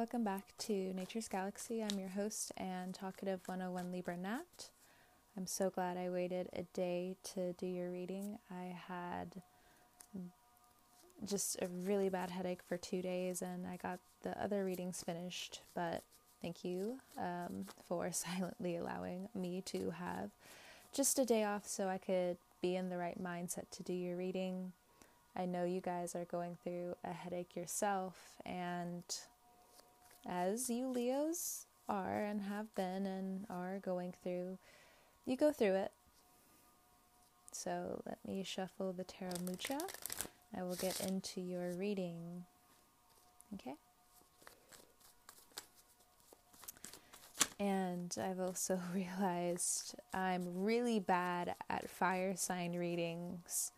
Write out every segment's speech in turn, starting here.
welcome back to Nature's Galaxy. I'm your host and talkative 101 Libra Nat. I'm so glad I waited a day to do your reading. I had just a really bad headache for two days and I got the other readings finished, but thank you um, for silently allowing me to have just a day off so I could be in the right mindset to do your reading. I know you guys are going through a headache yourself, and as you Leos are and have been and are going through, you go through it. So let me shuffle the Tarot Mucha. I will get into your reading. Okay? And I've also realized I'm really bad at fire sign readings,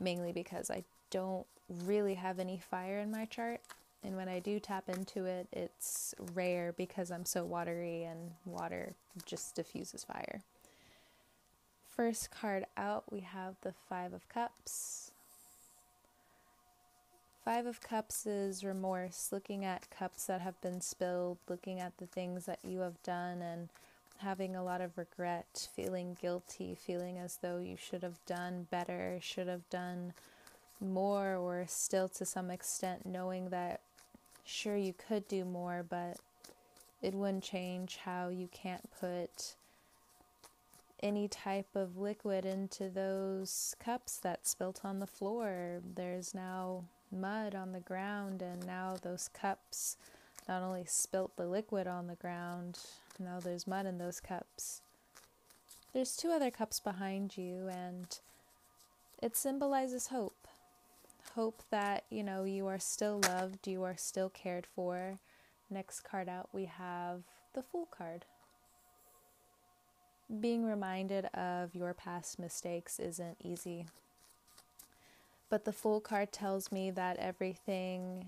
mainly because I don't really have any fire in my chart. And when I do tap into it, it's rare because I'm so watery and water just diffuses fire. First card out, we have the Five of Cups. Five of Cups is remorse, looking at cups that have been spilled, looking at the things that you have done, and having a lot of regret, feeling guilty, feeling as though you should have done better, should have done more, or still to some extent knowing that sure you could do more, but it wouldn't change how you can't put any type of liquid into those cups that spilt on the floor. There's now mud on the ground, and now those cups not only spilt the liquid on the ground, now there's mud in those cups. There's two other cups behind you, and it symbolizes hope hope that you know you are still loved, you are still cared for. Next card out, we have the Fool card. Being reminded of your past mistakes isn't easy. But the Fool card tells me that everything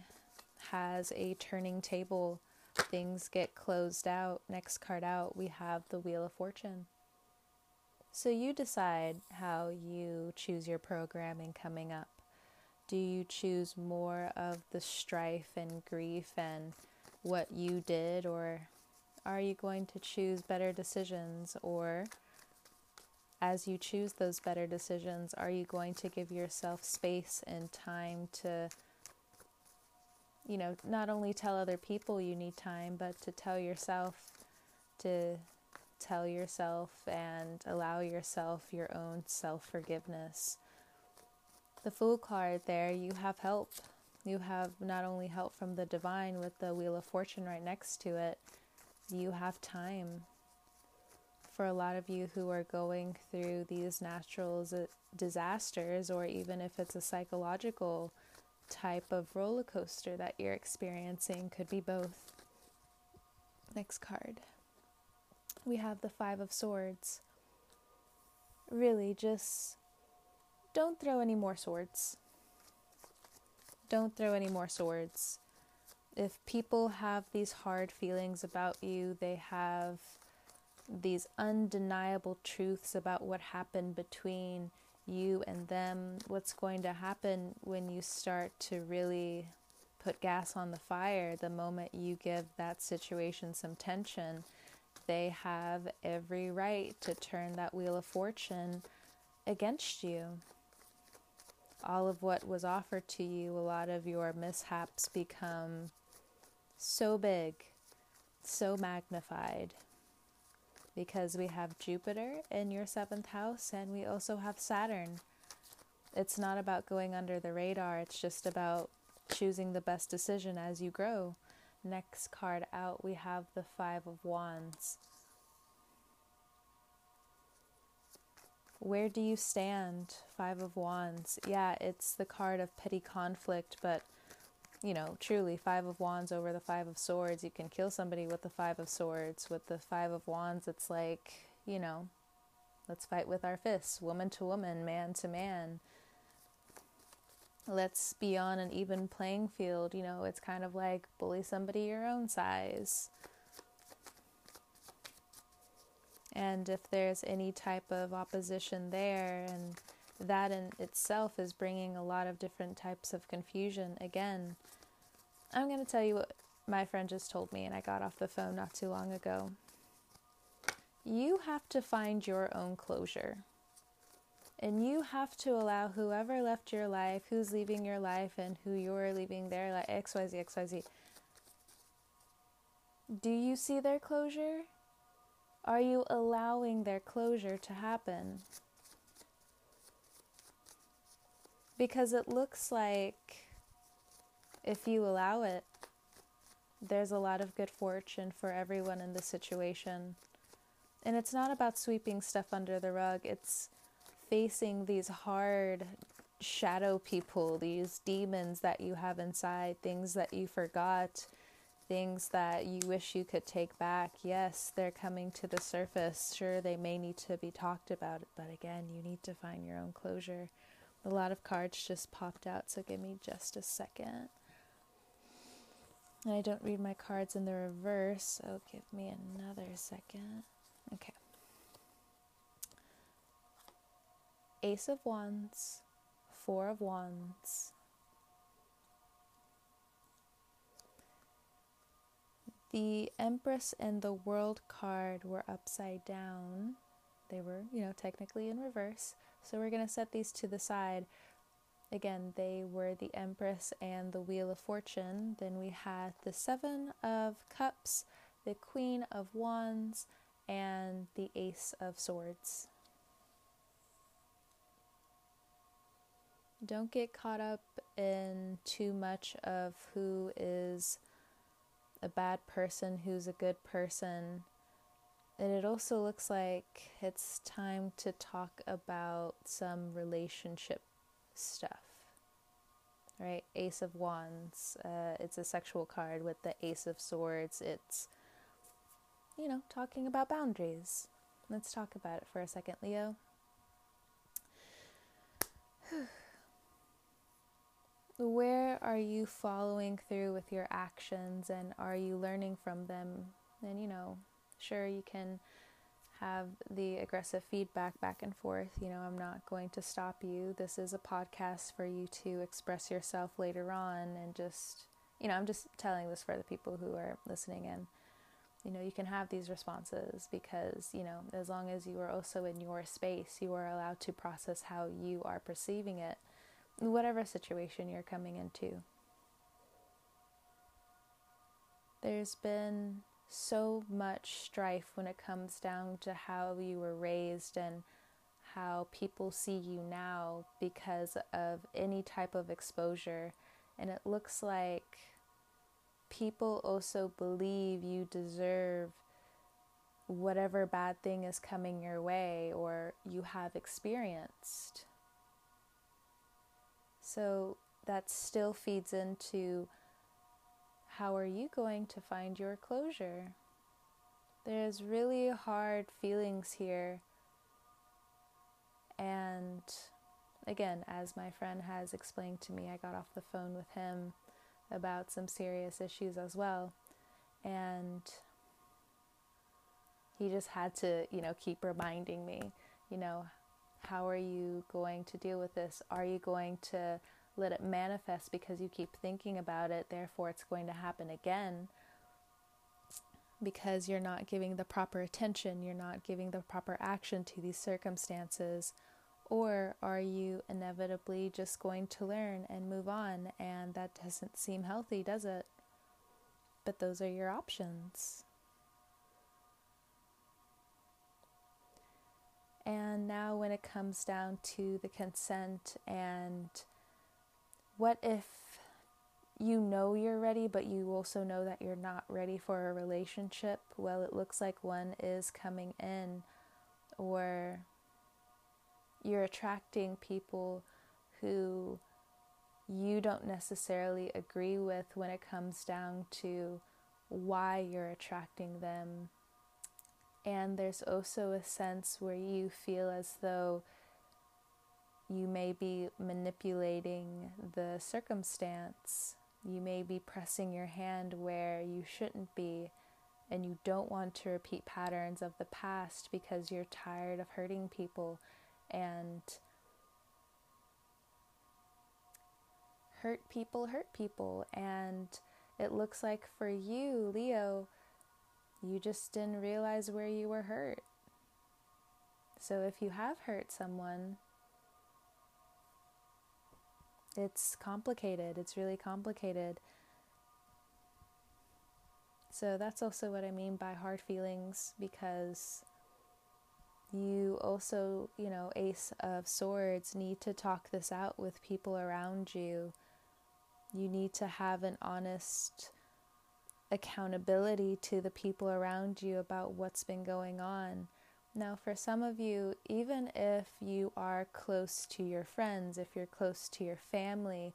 has a turning table. Things get closed out. Next card out, we have the Wheel of Fortune. So you decide how you choose your programming coming up. Do you choose more of the strife and grief and what you did, or are you going to choose better decisions? Or as you choose those better decisions, are you going to give yourself space and time to, you know, not only tell other people you need time, but to tell yourself, to tell yourself and allow yourself your own self forgiveness? The Fool card there, you have help. You have not only help from the divine with the Wheel of Fortune right next to it, you have time. For a lot of you who are going through these natural disasters, or even if it's a psychological type of roller coaster that you're experiencing, could be both. Next card. We have the Five of Swords. Really, just don't throw any more swords. Don't throw any more swords. If people have these hard feelings about you, they have these undeniable truths about what happened between you and them, what's going to happen when you start to really put gas on the fire the moment you give that situation some tension. They have every right to turn that wheel of fortune against you all of what was offered to you, a lot of your mishaps become so big, so magnified. Because we have Jupiter in your seventh house and we also have Saturn. It's not about going under the radar, it's just about choosing the best decision as you grow. Next card out, we have the Five of Wands. Where do you stand? Five of Wands. Yeah, it's the card of petty conflict, but you know, truly, Five of Wands over the Five of Swords. You can kill somebody with the Five of Swords. With the Five of Wands, it's like, you know, let's fight with our fists, woman to woman, man to man. Let's be on an even playing field. You know, it's kind of like bully somebody your own size. And if there's any type of opposition there, and that in itself is bringing a lot of different types of confusion, again, I'm going to tell you what my friend just told me, and I got off the phone not too long ago. You have to find your own closure. And you have to allow whoever left your life, who's leaving your life, and who you're leaving their life, XYZ, XYZ. Do you see their closure? Are you allowing their closure to happen? Because it looks like if you allow it, there's a lot of good fortune for everyone in the situation. And it's not about sweeping stuff under the rug, it's facing these hard shadow people, these demons that you have inside, things that you forgot, things that you wish you could take back. Yes, they're coming to the surface. Sure, they may need to be talked about, but again, you need to find your own closure. A lot of cards just popped out, so give me just a second. I don't read my cards in the reverse, so give me another second. Okay. Ace of Wands, Four of Wands. The Empress and the World card were upside down. They were, you know, technically in reverse. So we're going to set these to the side Again, they were the Empress and the Wheel of Fortune. Then we had the Seven of Cups, the Queen of Wands, and the Ace of Swords. Don't get caught up in too much of who is a bad person, who's a good person. And it also looks like it's time to talk about some relationship stuff. Right? Ace of Wands. Uh, it's a sexual card with the Ace of Swords. It's, you know, talking about boundaries. Let's talk about it for a second, Leo. Where are you following through with your actions and are you learning from them? And, you know, sure, you can have the aggressive feedback back and forth. You know, I'm not going to stop you. This is a podcast for you to express yourself later on and just, you know, I'm just telling this for the people who are listening in. You know, you can have these responses because, you know, as long as you are also in your space, you are allowed to process how you are perceiving it, whatever situation you're coming into. There's been so much strife when it comes down to how you were raised and how people see you now because of any type of exposure. And it looks like people also believe you deserve whatever bad thing is coming your way or you have experienced. So that still feeds into how are you going to find your closure? There's really hard feelings here. And again, as my friend has explained to me, I got off the phone with him about some serious issues as well. And he just had to, you know, keep reminding me, you know, how are you going to deal with this? Are you going to let it manifest because you keep thinking about it, therefore, it's going to happen again because you're not giving the proper attention, you're not giving the proper action to these circumstances. Or are you inevitably just going to learn and move on? And that doesn't seem healthy, does it? But those are your options. And now, when it comes down to the consent and what if you know you're ready, but you also know that you're not ready for a relationship? Well, it looks like one is coming in, or you're attracting people who you don't necessarily agree with when it comes down to why you're attracting them. And there's also a sense where you feel as though you may be manipulating the circumstance. You may be pressing your hand where you shouldn't be, and you don't want to repeat patterns of the past because you're tired of hurting people and hurt people hurt people and it looks like for you, Leo, you just didn't realize where you were hurt. So if you have hurt someone, it's complicated. It's really complicated. So that's also what I mean by hard feelings because you also, you know, Ace of Swords, need to talk this out with people around you. You need to have an honest accountability to the people around you about what's been going on. Now, for some of you, even if you are close to your friends, if you're close to your family,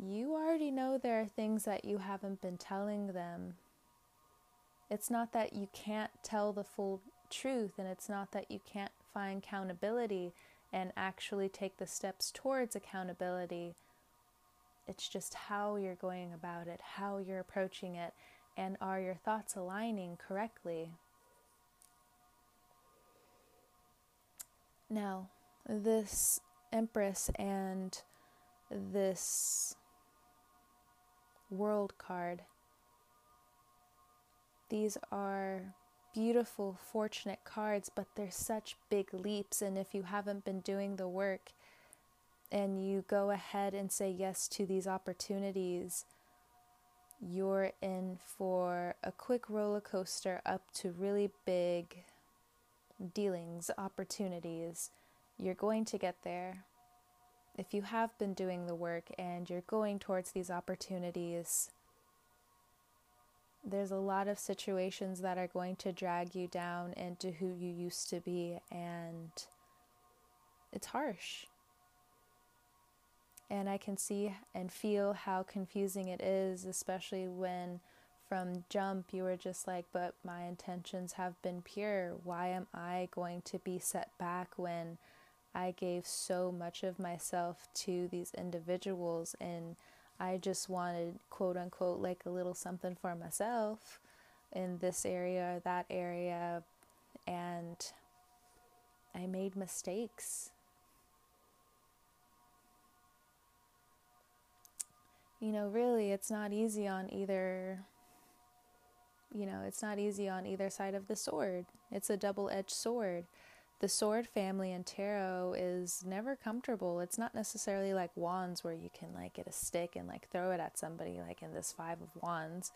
you already know there are things that you haven't been telling them. It's not that you can't tell the full truth, and it's not that you can't find accountability and actually take the steps towards accountability. It's just how you're going about it, how you're approaching it, and are your thoughts aligning correctly? Now, this Empress and this World card, these are beautiful, fortunate cards, but they're such big leaps. And if you haven't been doing the work and you go ahead and say yes to these opportunities, you're in for a quick roller coaster up to really big dealings, opportunities. You're going to get there. If you have been doing the work and you're going towards these opportunities, there's a lot of situations that are going to drag you down into who you used to be, and it's harsh. And I can see and feel how confusing it is, especially when from jump you were just like, but my intentions have been pure. Why am I going to be set back when I gave so much of myself to these individuals and I just wanted, quote unquote, like a little something for myself in this area or that area. And I made mistakes. You know, really, it's not easy on either, you know, it's not easy on either side of the sword. It's a double edged sword the sword family in tarot is never comfortable. It's not necessarily like wands where you can like get a stick and like throw it at somebody like in this 5 of wands.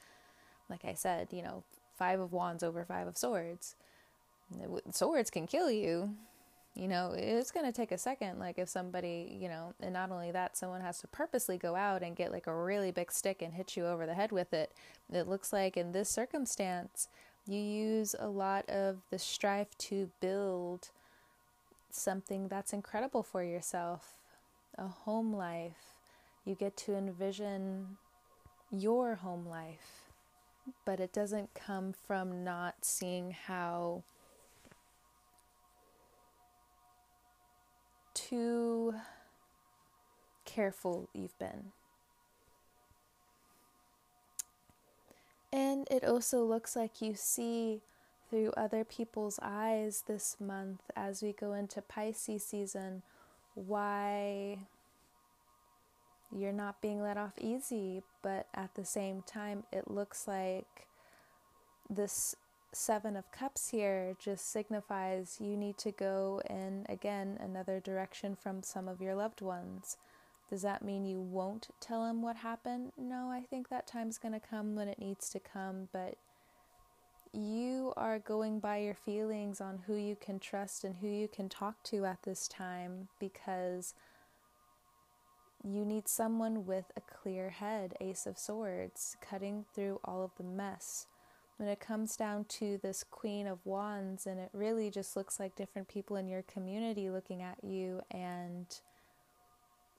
Like I said, you know, 5 of wands over 5 of swords. Swords can kill you. You know, it's going to take a second like if somebody, you know, and not only that, someone has to purposely go out and get like a really big stick and hit you over the head with it. It looks like in this circumstance you use a lot of the strife to build something that's incredible for yourself a home life. You get to envision your home life, but it doesn't come from not seeing how too careful you've been. And it also looks like you see through other people's eyes this month as we go into Pisces season why you're not being let off easy, but at the same time, it looks like this Seven of Cups here just signifies you need to go in again another direction from some of your loved ones. Does that mean you won't tell them what happened? No, I think that time's going to come when it needs to come, but you are going by your feelings on who you can trust and who you can talk to at this time because you need someone with a clear head, Ace of Swords, cutting through all of the mess. When it comes down to this Queen of Wands, and it really just looks like different people in your community looking at you and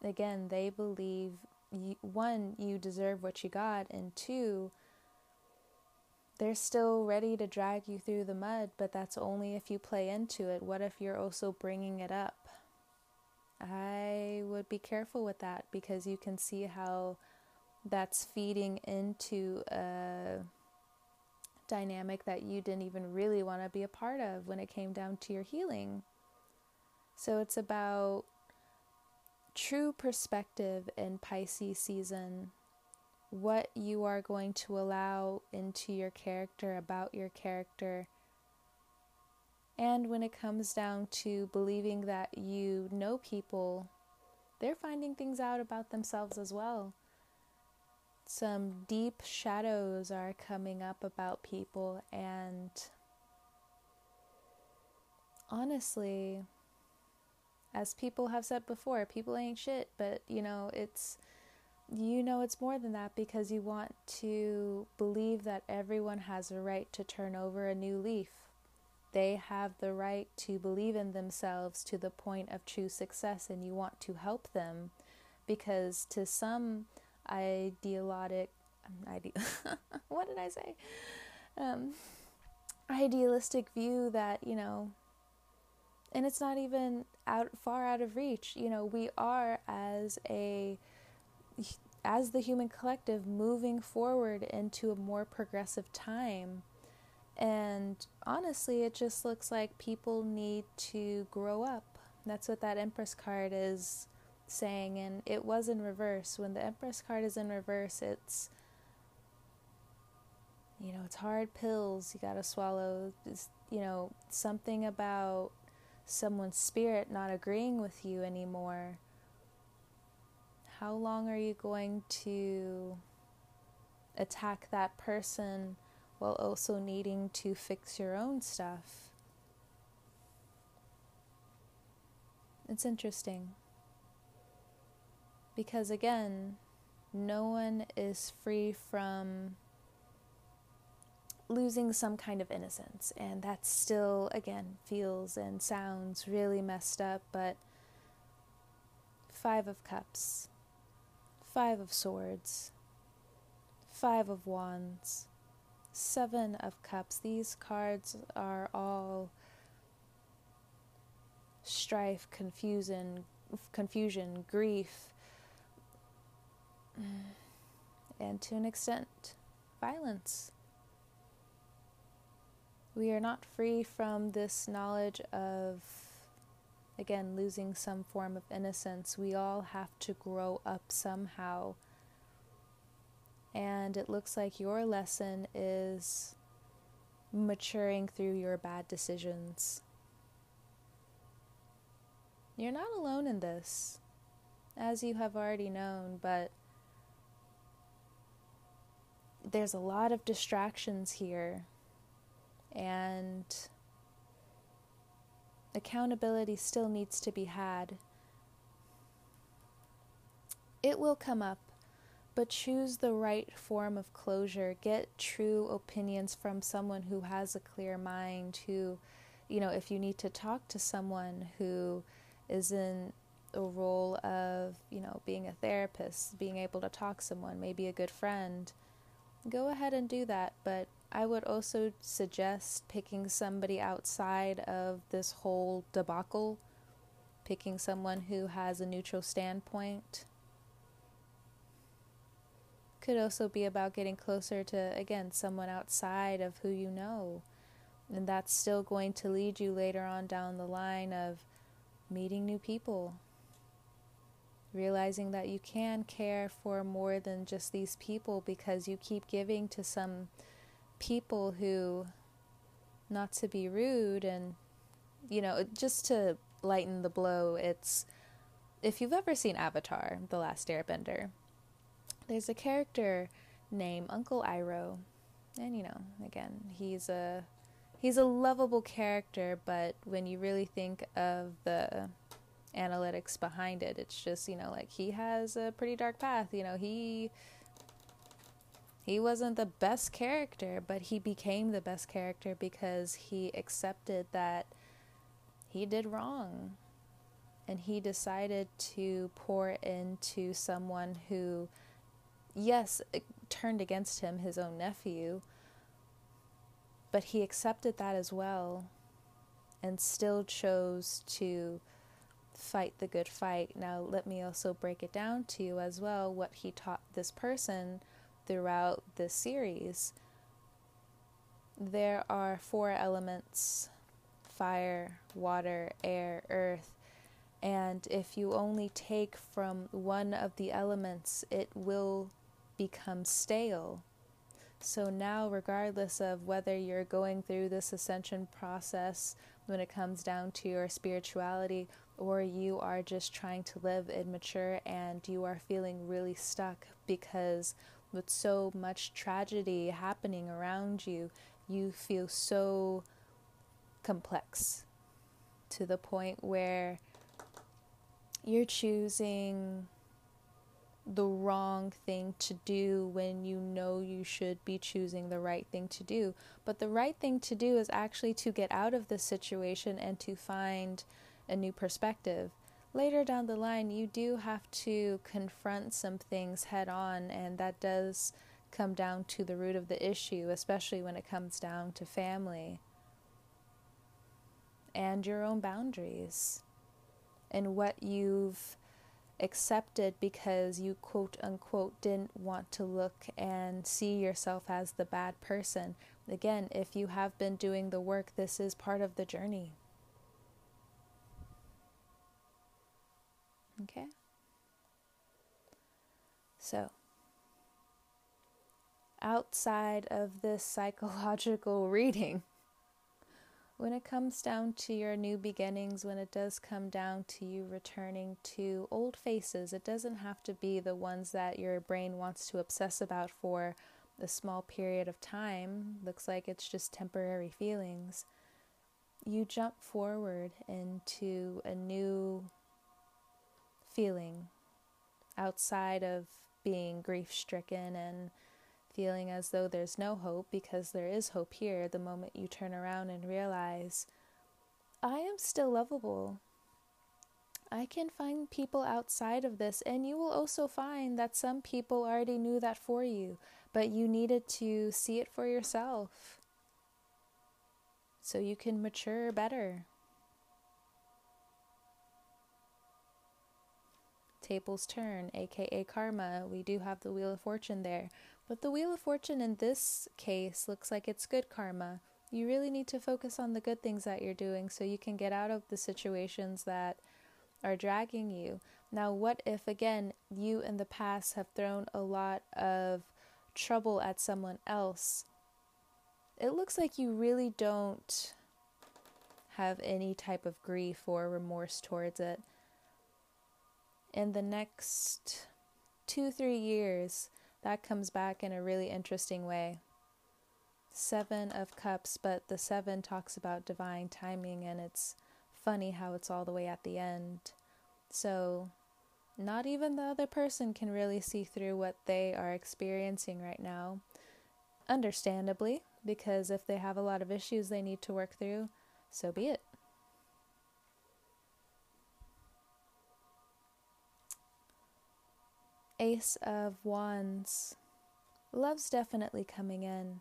again, they believe you, one, you deserve what you got, and two, they're still ready to drag you through the mud, but that's only if you play into it. What if you're also bringing it up? I would be careful with that because you can see how that's feeding into a dynamic that you didn't even really want to be a part of when it came down to your healing. So it's about true perspective in Pisces season what you are going to allow into your character, about your character. And when it comes down to believing that you know people, they're finding things out about themselves as well. Some deep shadows are coming up about people, and honestly, as people have said before, people ain't shit, but you know, it's you know it's more than that because you want to believe that everyone has a right to turn over a new leaf. They have the right to believe in themselves to the point of true success, and you want to help them because to some ideologic, ide- what did I say? Um, idealistic view that you know and it's not even out far out of reach. You know we are as a as the human collective moving forward into a more progressive time. And honestly it just looks like people need to grow up. That's what that empress card is saying and it was in reverse when the empress card is in reverse it's you know it's hard pills you got to swallow it's, you know something about someone's spirit not agreeing with you anymore, how long are you going to attack that person while also needing to fix your own stuff? It's interesting. Because again, no one is free from losing some kind of innocence. And that still, again, feels and sounds really messed up, but Five of Cups, Five of Swords, Five of Wands, Seven of Cups. These cards are all strife, confusion, confusion, grief, and to an extent, violence. We are not free from this knowledge of, again, losing some form of innocence. We all have to grow up somehow. And it looks like your lesson is maturing through your bad decisions. You're not alone in this, as you have already known, but there's a lot of distractions here and accountability still needs to be had. It will come up, but choose the right form of closure. Get true opinions from someone who has a clear mind, who, you know, if you need to talk to someone who is in a role of, you know, being a therapist, being able to talk to someone, maybe a good friend, go ahead and do that, but I would also suggest picking somebody outside of this whole debacle, picking someone who has a neutral standpoint. Could also be about getting closer to, again, someone outside of who you know. And that's still going to lead you later on down the line of meeting new people. Realizing that you can care for more than just these people because you keep giving to some people who, not to be rude and, you know, just to lighten the blow, it's if you've ever seen Avatar, The Last Airbender, there's a character named Uncle Iroh. And, you know, again, he's a. He's a lovable character, but when you really think of the analytics behind it, it's just, you know, like he has a pretty dark path. You know, he he wasn't the best character, but he became the best character because he accepted that he did wrong. And he decided to pour into someone who, yes, eh, turned against him, his own nephew, but he accepted that as well and still chose to fight the good fight. Now, let me also break it down to you as well what he taught this person throughout this series, there are four elements fire, water, air, earth. And if you only take from one of the elements, it will become stale. So now, regardless of whether you're going through this ascension process when it comes down to your spirituality, or you are just trying to live immature and you are feeling really stuck because with so much tragedy happening around you, you feel so complex to the point where you're choosing the wrong thing to do when you know you should be choosing the right thing to do. But the right thing to do is actually to get out of this situation and to find a new perspective. Later down the line, you do have to confront some things head on, and that does come down to the root of the issue, especially when it comes down to family and your own boundaries and what you've accepted because you quote unquote didn't want to look and see yourself as the bad person. Again, if you have been doing the work, this is part of the journey. Okay? So, outside of this psychological reading, when it comes down to your new beginnings, when it does come down to you returning to old faces, it doesn't have to be the ones that your brain wants to obsess about for a small period of time. Looks like it's just temporary feelings. You jump forward into a new feeling outside of being grief stricken and feeling as though there's no hope because there is hope here the moment you turn around and realize, I am still lovable. I can find people outside of this, and you will also find that some people already knew that for you, but you needed to see it for yourself so you can mature better. Tables turn, aka karma. We do have the Wheel of Fortune there. But the Wheel of Fortune in this case looks like it's good karma. You really need to focus on the good things that you're doing so you can get out of the situations that are dragging you. Now, what if, again, you in the past have thrown a lot of trouble at someone else? It looks like you really don't have any type of grief or remorse towards it. In the next two, three years, that comes back in a really interesting way. Seven of Cups, but the seven talks about divine timing, and it's funny how it's all the way at the end. So, not even the other person can really see through what they are experiencing right now. Understandably, because if they have a lot of issues they need to work through, so be it. Ace of Wands. Love's definitely coming in.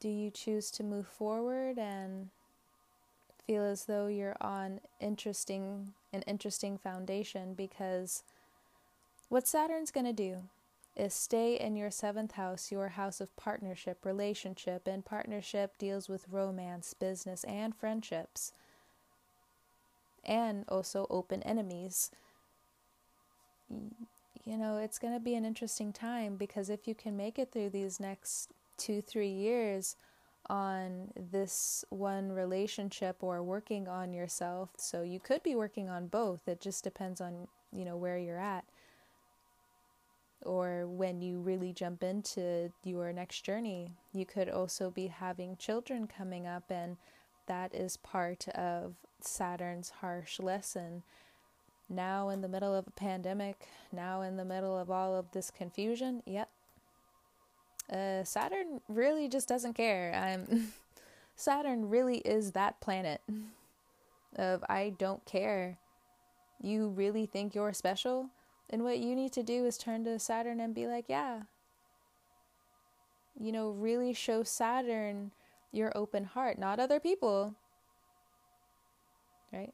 Do you choose to move forward and feel as though you're on interesting an interesting foundation because what Saturn's going to do is stay in your seventh house, your house of partnership, relationship, and partnership deals with romance, business, and friendships, and also open enemies you know, it's going to be an interesting time because if you can make it through these next two, three years on this one relationship or working on yourself, so you could be working on both. It just depends on, you know, where you're at. Or when you really jump into your next journey, you could also be having children coming up, and that is part of Saturn's harsh lesson now in the middle of a pandemic, now in the middle of all of this confusion, yep. Uh, Saturn really just doesn't care. I'm Saturn really is that planet of I don't care. You really think you're special? And what you need to do is turn to Saturn and be like, yeah. You know, really show Saturn your open heart, not other people. Right?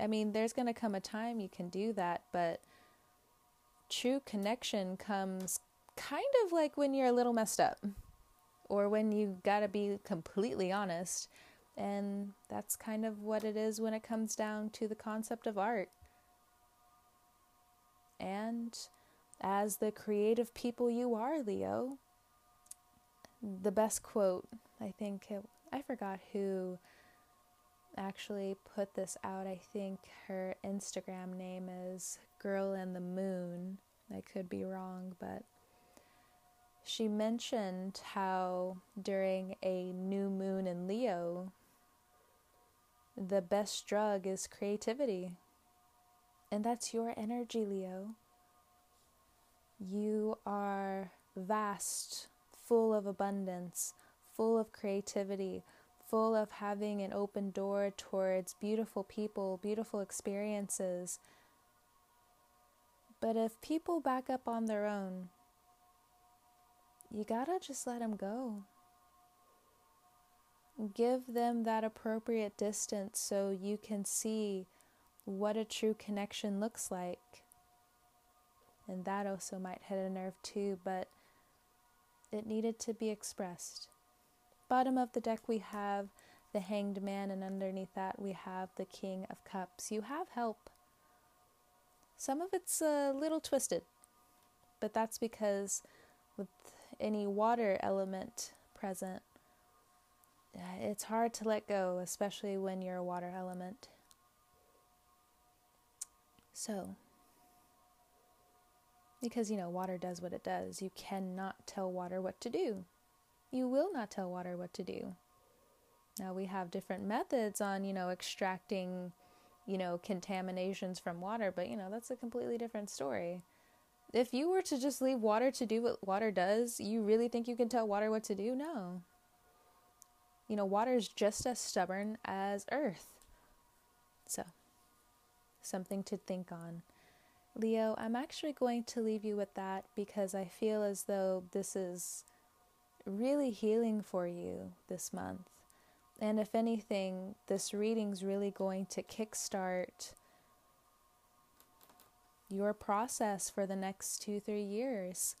I mean, there's going to come a time you can do that, but true connection comes kind of like when you're a little messed up or when you got to be completely honest. And that's kind of what it is when it comes down to the concept of art. And as the creative people you are, Leo. The best quote, I think, it, I forgot who actually put this out. I think her Instagram name is Girl in the Moon. I could be wrong, but she mentioned how during a new moon in Leo, the best drug is creativity. And that's your energy, Leo. You are vast, full of abundance, full of creativity, full of having an open door towards beautiful people, beautiful experiences. But if people back up on their own, you gotta just let them go. Give them that appropriate distance so you can see what a true connection looks like. And that also might hit a nerve too, but it needed to be expressed. Bottom of the deck, we have the Hanged Man, and underneath that, we have the King of Cups. You have help. Some of it's a little twisted, but that's because with any water element present, uh, it's hard to let go, especially when you're a water element. So, because you know, water does what it does, you cannot tell water what to do you will not tell water what to do. Now we have different methods on, you know, extracting, you know, contaminations from water, but you know, that's a completely different story. If you were to just leave water to do what water does, you really think you can tell water what to do? No. You know, water is just as stubborn as earth. So, something to think on. Leo, I'm actually going to leave you with that because I feel as though this is really healing for you this month. And if anything, this reading's really going to kickstart your process for the next two, three years.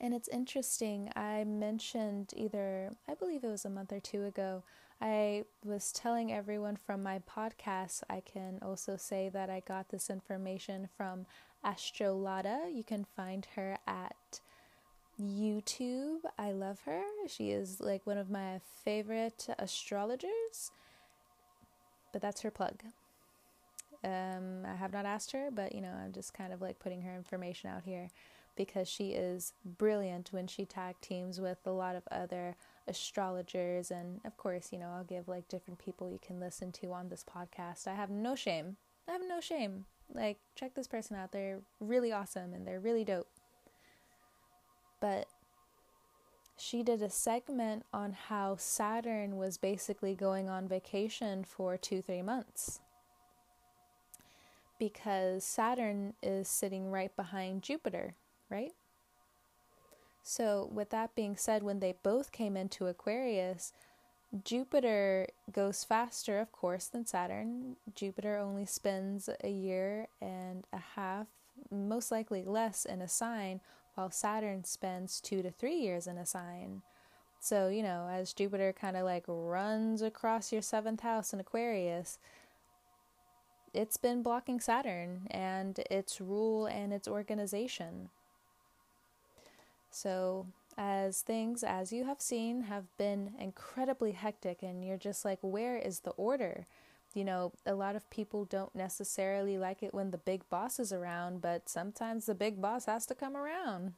And it's interesting, I mentioned either, I believe it was a month or two ago, I was telling everyone from my podcast. I can also say that I got this information from Astrolada. You can find her at YouTube. I love her. She is like one of my favorite astrologers. But that's her plug. Um, I have not asked her, but you know, I'm just kind of like putting her information out here because she is brilliant when she tag teams with a lot of other astrologers. And of course, you know, I'll give like different people you can listen to on this podcast. I have no shame. I have no shame. Like, check this person out. They're really awesome and they're really dope but she did a segment on how Saturn was basically going on vacation for two, three months. Because Saturn is sitting right behind Jupiter, right? So, with that being said, when they both came into Aquarius, Jupiter goes faster, of course, than Saturn. Jupiter only spends a year and a half, most likely less, in a sign, while Saturn spends two to three years in a sign. So, you know, as Jupiter kind of like runs across your seventh house in Aquarius, it's been blocking Saturn and its rule and its organization. So, as things, as you have seen, have been incredibly hectic, and you're just like, where is the order? You know, a lot of people don't necessarily like it when the big boss is around, but sometimes the big boss has to come around.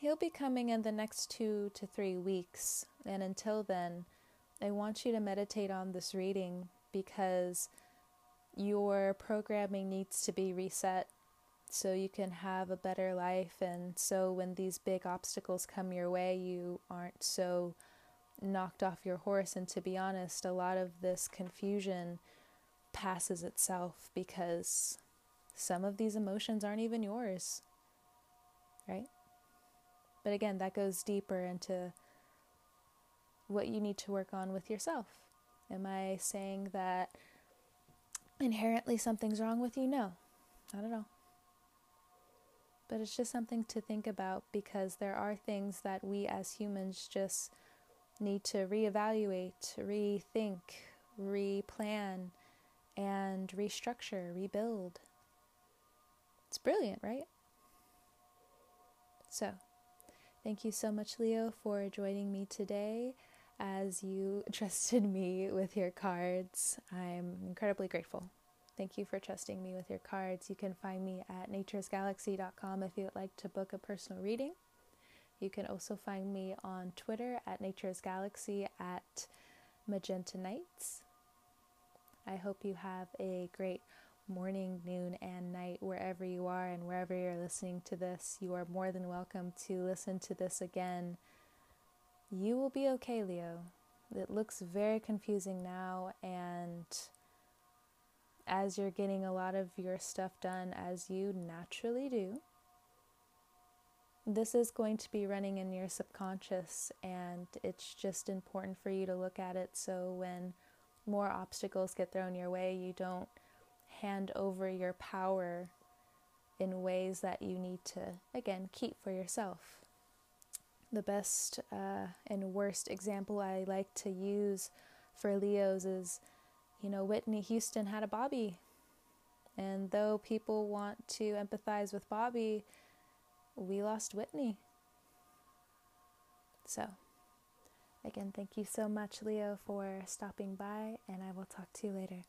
He'll be coming in the next two to three weeks, and until then, I want you to meditate on this reading because your programming needs to be reset so you can have a better life, and so when these big obstacles come your way, you aren't so knocked off your horse. And to be honest, a lot of this confusion passes itself because some of these emotions aren't even yours, right? But again, that goes deeper into what you need to work on with yourself. Am I saying that inherently something's wrong with you? No, not at all. But it's just something to think about because there are things that we as humans just need to reevaluate, rethink, replan, and restructure, rebuild. It's brilliant, right? So, thank you so much, Leo, for joining me today as you trusted me with your cards. I'm incredibly grateful. Thank you for trusting me with your cards. You can find me at naturesgalaxy.com if you would like to book a personal reading. You can also find me on Twitter at Nature's Galaxy at Magenta Nights. I hope you have a great morning, noon, and night wherever you are and wherever you're listening to this. You are more than welcome to listen to this again. You will be okay, Leo. It looks very confusing now, and as you're getting a lot of your stuff done as you naturally do, this is going to be running in your subconscious, and it's just important for you to look at it so when more obstacles get thrown your way, you don't hand over your power in ways that you need to, again, keep for yourself. The best uh, and worst example I like to use for Leos is you know, Whitney Houston had a Bobby. And though people want to empathize with Bobby, we lost Whitney. So, again, thank you so much, Leo, for stopping by, and I will talk to you later.